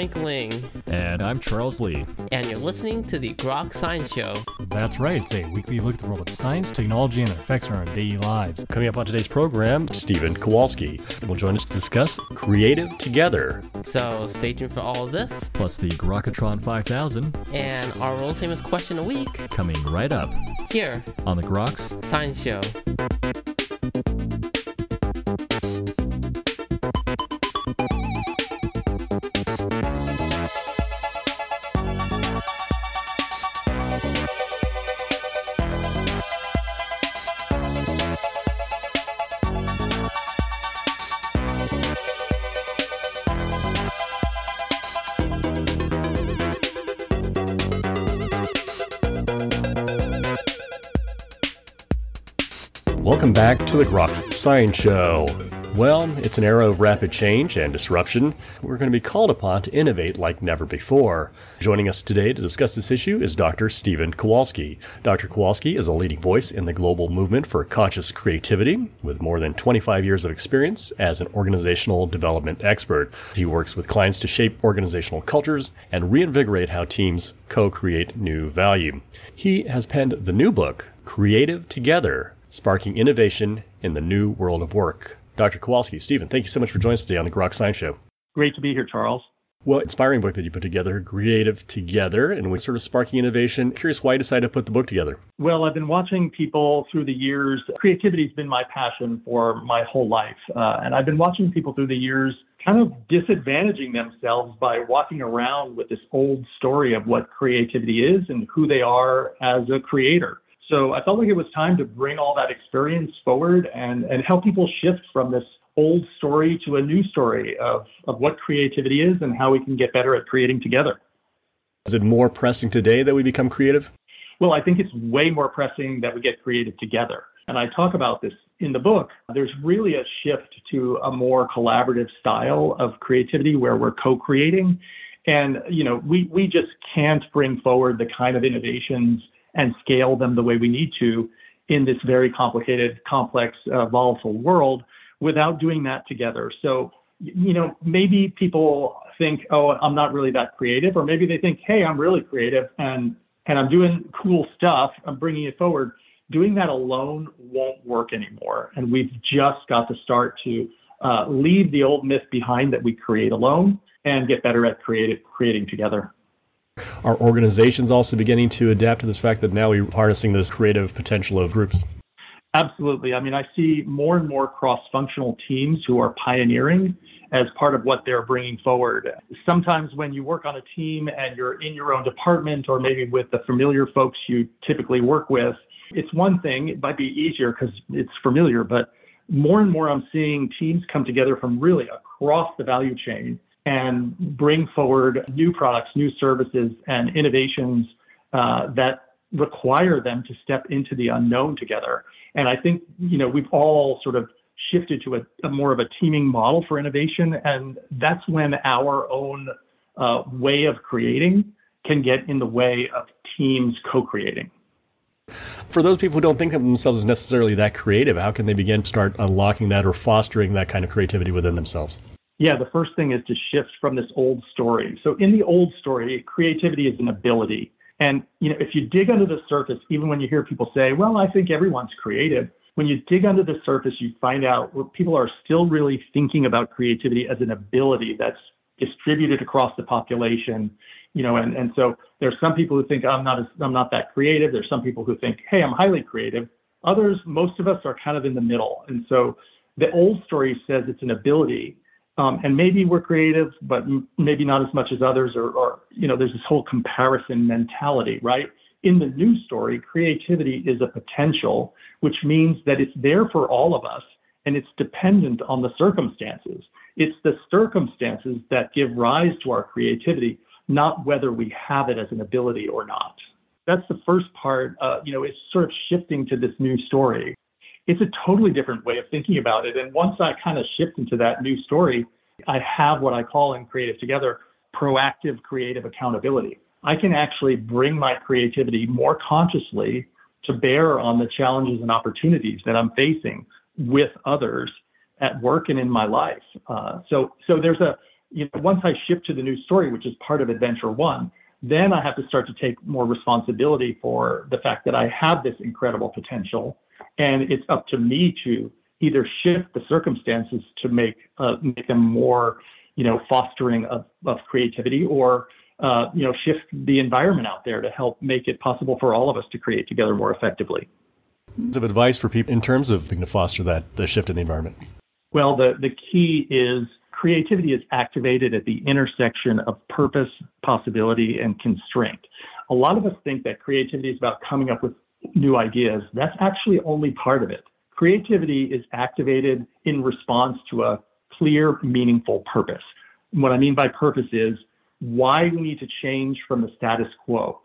Frank Ling. And I'm Charles Lee. And you're listening to the Grok Science Show. That's right, it's a weekly look at the world of science, technology, and their effects on our daily lives. Coming up on today's program, Stephen Kowalski will join us to discuss Creative Together. So stay tuned for all of this. Plus the Grokatron 5000. And our world famous question a week. Coming right up. Here. On the Groks Science Show. Back to the Groks Science Show. Well, it's an era of rapid change and disruption. We're going to be called upon to innovate like never before. Joining us today to discuss this issue is Dr. Stephen Kowalski. Dr. Kowalski is a leading voice in the global movement for conscious creativity with more than 25 years of experience as an organizational development expert. He works with clients to shape organizational cultures and reinvigorate how teams co-create new value. He has penned the new book, Creative Together, sparking innovation in the new world of work. Dr. Kowalski, Stephen, thank you so much for joining us today on the Grok Science Show. Great to be here, Charles. Well, inspiring book that you put together, Creative Together, and we're sort of sparking innovation. Curious why you decided to put the book together. Well, I've been watching people through the years. Creativity has been my passion for my whole life. Uh, and I've been watching people through the years kind of disadvantaging themselves by walking around with this old story of what creativity is and who they are as a creator. So I felt like it was time to bring all that experience forward and, and help people shift from this old story to a new story of, of what creativity is and how we can get better at creating together. Is it more pressing today that we become creative? Well, I think it's way more pressing that we get creative together. And I talk about this in the book. There's really a shift to a more collaborative style of creativity where we're co-creating. And, you know, we, we just can't bring forward the kind of innovations and scale them the way we need to in this very complicated, complex, uh, volatile world without doing that together. So, you know, maybe people think, oh, I'm not really that creative, or maybe they think, hey, I'm really creative and and I'm doing cool stuff. I'm bringing it forward. Doing that alone won't work anymore, and we've just got to start to uh, leave the old myth behind that we create alone and get better at creative, creating together. Are organizations also beginning to adapt to this fact that now we're harnessing this creative potential of groups? Absolutely. I mean, I see more and more cross functional teams who are pioneering as part of what they're bringing forward. Sometimes when you work on a team and you're in your own department or maybe with the familiar folks you typically work with, it's one thing. It might be easier because it's familiar, but more and more I'm seeing teams come together from really across the value chain and bring forward new products, new services, and innovations uh, that require them to step into the unknown together. And I think you know we've all sort of shifted to a, a more of a teaming model for innovation, and that's when our own uh, way of creating can get in the way of teams co-creating. For those people who don't think of themselves as necessarily that creative, how can they begin to start unlocking that or fostering that kind of creativity within themselves? Yeah, the first thing is to shift from this old story. So in the old story, creativity is an ability. And you know, if you dig under the surface, even when you hear people say, "Well, I think everyone's creative," when you dig under the surface, you find out where people are still really thinking about creativity as an ability that's distributed across the population. You know, and, and so there's some people who think I'm not as, I'm not that creative. There's some people who think, hey, I'm highly creative. Others, most of us are kind of in the middle. And so the old story says it's an ability, um, and maybe we're creative, but m- maybe not as much as others, or, or, you know, there's this whole comparison mentality, right? In the new story, creativity is a potential, which means that it's there for all of us and it's dependent on the circumstances. It's the circumstances that give rise to our creativity, not whether we have it as an ability or not. That's the first part, uh, you know, it's sort of shifting to this new story it's a totally different way of thinking about it. And once I kind of shift into that new story, I have what I call in Creative Together proactive creative accountability. I can actually bring my creativity more consciously to bear on the challenges and opportunities that I'm facing with others at work and in my life. Uh, so, so there's a you know, once I shift to the new story, which is part of adventure one, then I have to start to take more responsibility for the fact that I have this incredible potential, and it's up to me to either shift the circumstances to make uh, make them more, you know, fostering of, of creativity, or uh, you know, shift the environment out there to help make it possible for all of us to create together more effectively. Some advice for people in terms of being to foster that the shift in the environment. Well, the the key is creativity is activated at the intersection of purpose, possibility, and constraint. A lot of us think that creativity is about coming up with new ideas. That's actually only part of it. Creativity is activated in response to a clear, meaningful purpose. What I mean by purpose is why we need to change from the status quo.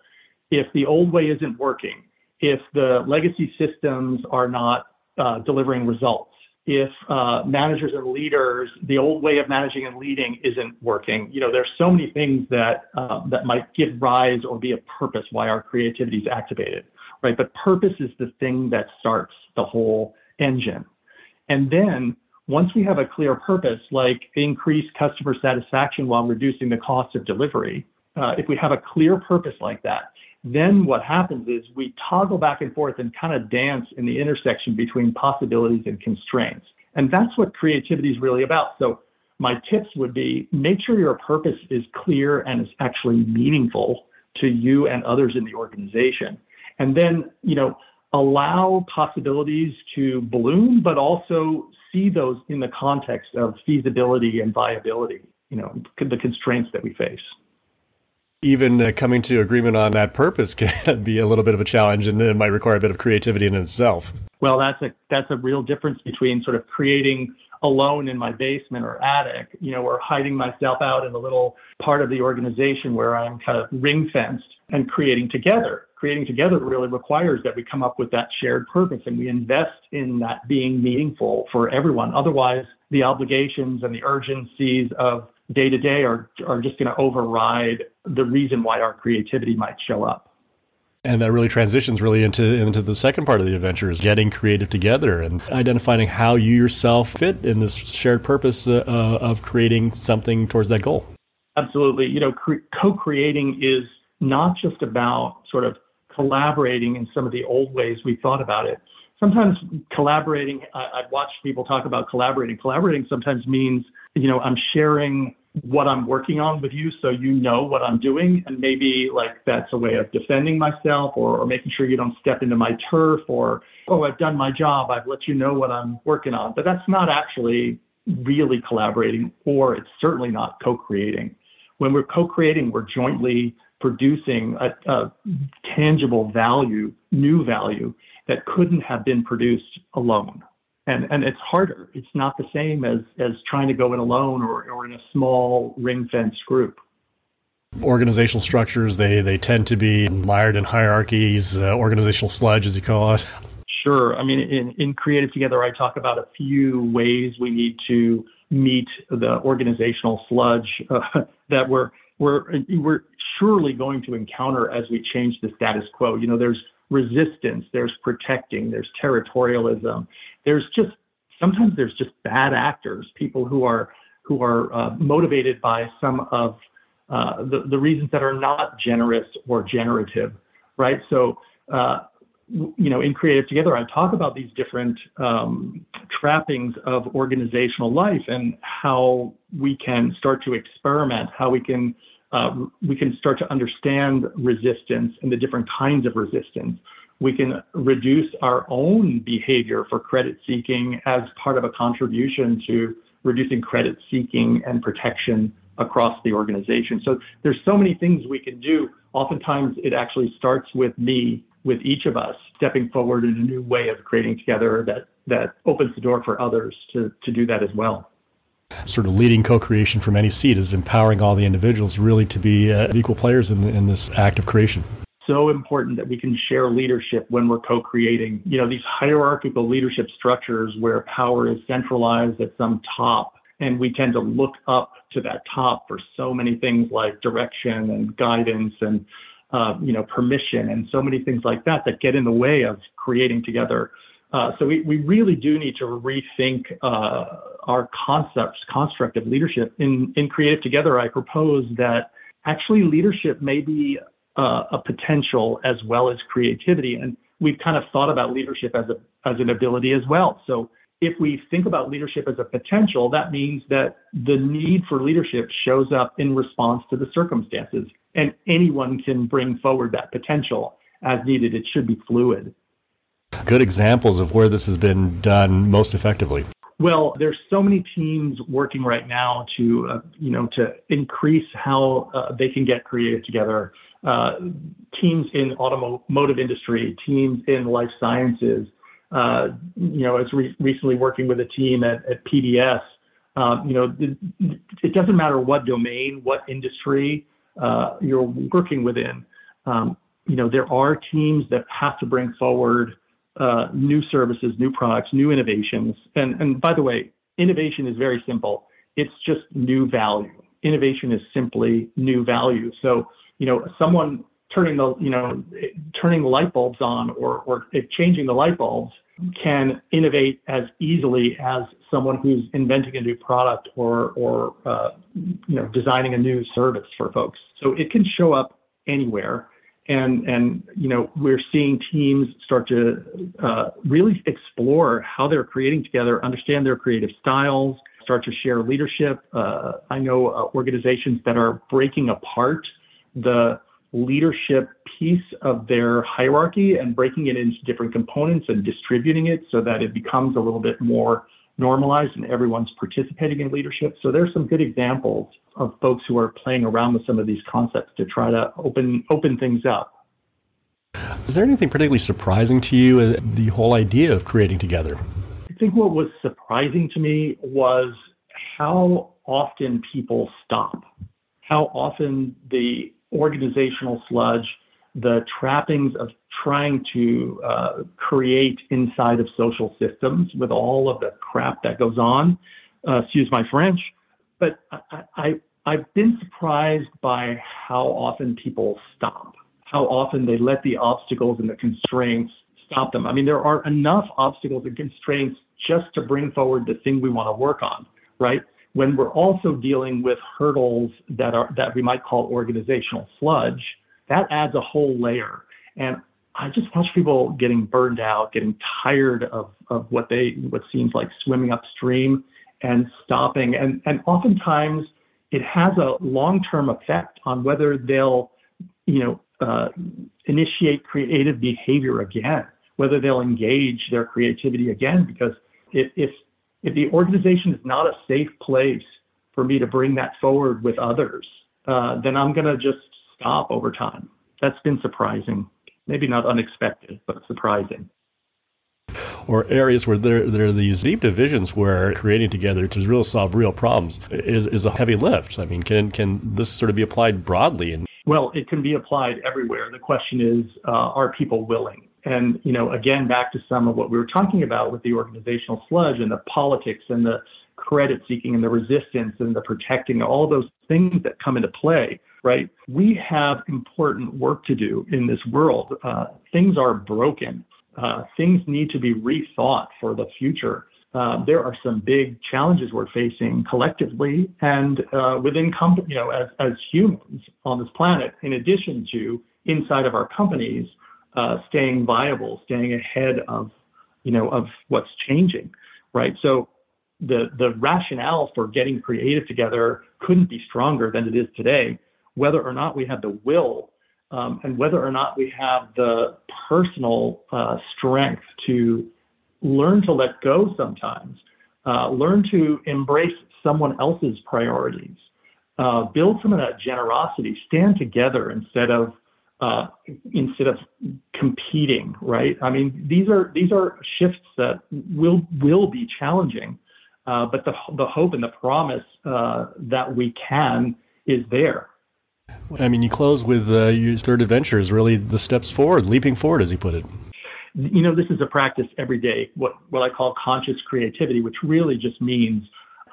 If the old way isn't working, if the legacy systems are not uh, delivering results, if uh, managers and leaders, the old way of managing and leading isn't working. You know, there's so many things that uh, that might give rise or be a purpose why our creativity is activated, right? But purpose is the thing that starts the whole engine. And then once we have a clear purpose, like increase customer satisfaction while reducing the cost of delivery, uh, if we have a clear purpose like that, then what happens is we toggle back and forth and kind of dance in the intersection between possibilities and constraints. And that's what creativity is really about. So my tips would be make sure your purpose is clear and is actually meaningful to you and others in the organization. And then, you know, allow possibilities to bloom, but also see those in the context of feasibility and viability, you know, the constraints that we face even uh, coming to agreement on that purpose can be a little bit of a challenge and it might require a bit of creativity in itself. Well, that's a that's a real difference between sort of creating alone in my basement or attic, you know, or hiding myself out in a little part of the organization where I'm kind of ring fenced and creating together. Creating together really requires that we come up with that shared purpose and we invest in that being meaningful for everyone. Otherwise, the obligations and the urgencies of day to day are are just going to override the reason why our creativity might show up. And that really transitions really into into the second part of the adventure is getting creative together and identifying how you yourself fit in this shared purpose uh, uh of creating something towards that goal. Absolutely. You know, cre- co-creating is not just about sort of collaborating in some of the old ways we thought about it. Sometimes collaborating, I, I've watched people talk about collaborating. Collaborating sometimes means you know, I'm sharing what I'm working on with you so you know what I'm doing. And maybe like that's a way of defending myself or, or, making sure you don't step into my turf or, oh, I've done my job. I've let you know what I'm working on. But that's not actually really collaborating or it's certainly not co creating. When we're co creating, we're jointly producing a, a tangible value, new value that couldn't have been produced alone and and it's harder. It's not the same as as trying to go in alone or, or in a small ring fence group. Organizational structures they they tend to be mired in hierarchies, uh, organizational sludge as you call it. Sure. I mean, in in Creative Together, I talk about a few ways we need to meet the organizational sludge uh, that we're we're we're surely going to encounter as we change the status quo. You know, there's resistance, there's protecting, there's territorialism, there's just sometimes there's just bad actors, people who are who are uh, motivated by some of uh, the, the reasons that are not generous or generative, right? So, uh, you know, in Creative Together, I talk about these different um, trappings of organizational life and how we can start to experiment, how we can uh, we can start to understand resistance and the different kinds of resistance. We can reduce our own behavior for credit seeking as part of a contribution to reducing credit seeking and protection across the organization. So there's so many things we can do. Oftentimes it actually starts with me, with each of us stepping forward in a new way of creating together that that opens the door for others to, to do that as well sort of leading co-creation from any seat is empowering all the individuals really to be uh, equal players in, the, in this act of creation. So important that we can share leadership when we're co-creating. You know these hierarchical leadership structures where power is centralized at some top and we tend to look up to that top for so many things like direction and guidance and uh, you know permission and so many things like that that get in the way of creating together Uh, so we, we really do need to rethink uh, our concepts, construct of leadership. In, in Creative Together, I propose that actually leadership may be uh, a potential as well as creativity. And we've kind of thought about leadership as, a, as an ability as well. So if we think about leadership as a potential, that means that the need for leadership shows up in response to the circumstances, and anyone can bring forward that potential as needed. It should be fluid. Good examples of where this has been done most effectively. Well, there's so many teams working right now to, uh, you know, to increase how uh, they can get creative together. Uh, teams in automotive industry, teams in life sciences, uh, you know, I was re- recently working with a team at, at PBS. Um, you know, it, it, doesn't matter what domain, what industry uh, you're working within. Um, you know, there are teams that have to bring forward uh, new services, new products, new innovations. And, and by the way, innovation is very simple. It's just new value. Innovation is simply new value. So, you know, someone turning the you know turning the light bulbs on or or changing the light bulbs can innovate as easily as someone who's inventing a new product or or uh, you know designing a new service for folks. So it can show up anywhere, and and you know we're seeing teams start to uh, really explore how they're creating together, understand their creative styles, start to share leadership. Uh, I know uh, organizations that are breaking apart the leadership piece of their hierarchy and breaking it into different components and distributing it so that it becomes a little bit more normalized and everyone's participating in leadership. So there's some good examples of folks who are playing around with some of these concepts to try to open open things up. Is there anything particularly surprising to you uh, the whole idea of creating together? I think what was surprising to me was how often people stop. How often the organizational sludge, the trappings of trying to uh, create inside of social systems with all of the crap that goes on. Uh, excuse my French, but I, I, I've been surprised by how often people stop, how often they let the obstacles and the constraints stop them. I mean, there are enough obstacles and constraints just to bring forward the thing we want to work on, right? when we're also dealing with hurdles that are that we might call organizational sludge, that adds a whole layer. And I just watch people getting burned out, getting tired of, of what they what seems like swimming upstream and stopping. And and oftentimes it has a long-term effect on whether they'll, you know, uh, initiate creative behavior again, whether they'll engage their creativity again. Because if, if if the organization is not a safe place for me to bring that forward with others, uh, then I'm going to just stop over time. That's been surprising. Maybe not unexpected, but surprising. Or areas where there, there are these deep divisions where creating together to real solve real problems is, is a heavy lift. I mean, can, can this sort of be applied broadly? And well, it can be applied everywhere. The question is, uh, are people willing? And, you know, again, back to some of what we were talking about with the organizational sludge and the politics and the credit seeking and the resistance and the protecting, all those things that come into play, right? We have important work to do in this world. Uh, things are broken. Uh, things need to be rethought for the future. Uh, there are some big challenges we're facing collectively and uh, within company, you know, as, as humans on this planet, in addition to inside of our companies uh, staying viable, staying ahead of, you know, of what's changing, right? So the the rationale for getting creative together couldn't be stronger than it is today. Whether or not we have the will, um, and whether or not we have the personal uh, strength to learn to let go sometimes, uh, learn to embrace someone else's priorities, uh, build some of that generosity, stand together instead of uh, instead of competing, right? I mean, these are these are shifts that will will be challenging, uh, but the the hope and the promise uh, that we can is there. I mean, you close with uh, your third adventure is really the steps forward, leaping forward, as you put it. You know, this is a practice every day. What what I call conscious creativity, which really just means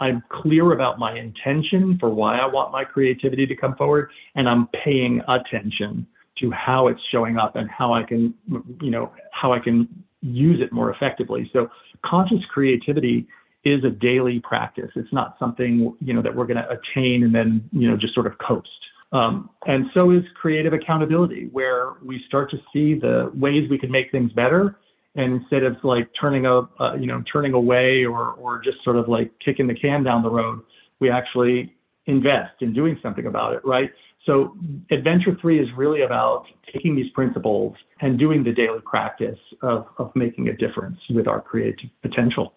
I'm clear about my intention for why I want my creativity to come forward, and I'm paying attention to how it's showing up and how I can, you know, how I can use it more effectively. So conscious creativity is a daily practice. It's not something you know that we're going to attain and then you know just sort of coast. Um, and so is creative accountability, where we start to see the ways we can make things better, and instead of like turning a uh, you know turning away or or just sort of like kicking the can down the road, we actually invest in doing something about it, right? So adventure three is really about taking these principles and doing the daily practice of, of making a difference with our creative potential.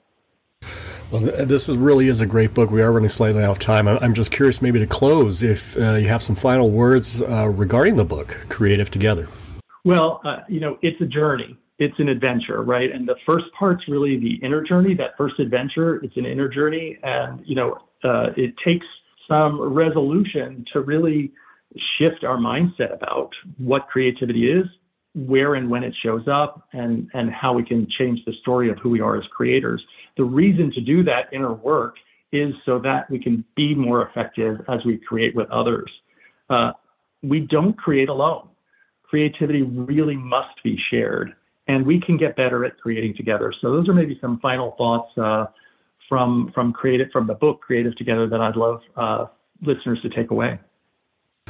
Well, this is, really is a great book. We are running slightly out of time. I'm just curious, maybe to close, if uh, you have some final words uh, regarding the book, Creative Together. Well, uh, you know, it's a journey. It's an adventure, right? And the first part's really the inner journey. That first adventure, it's an inner journey, and you know, uh, it takes some resolution to really shift our mindset about what creativity is, where and when it shows up, and, and how we can change the story of who we are as creators. The reason to do that inner work is so that we can be more effective as we create with others. Uh, we don't create alone. Creativity really must be shared, and we can get better at creating together. So those are maybe some final thoughts uh, from from creative from the book Creative Together that I'd love uh, listeners to take away.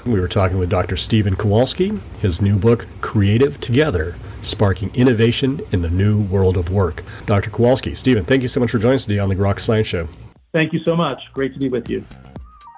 We were talking with Dr. Stephen Kowalski, his new book, Creative Together Sparking Innovation in the New World of Work. Dr. Kowalski, Stephen, thank you so much for joining us today on the Grok Science Show. Thank you so much. Great to be with you.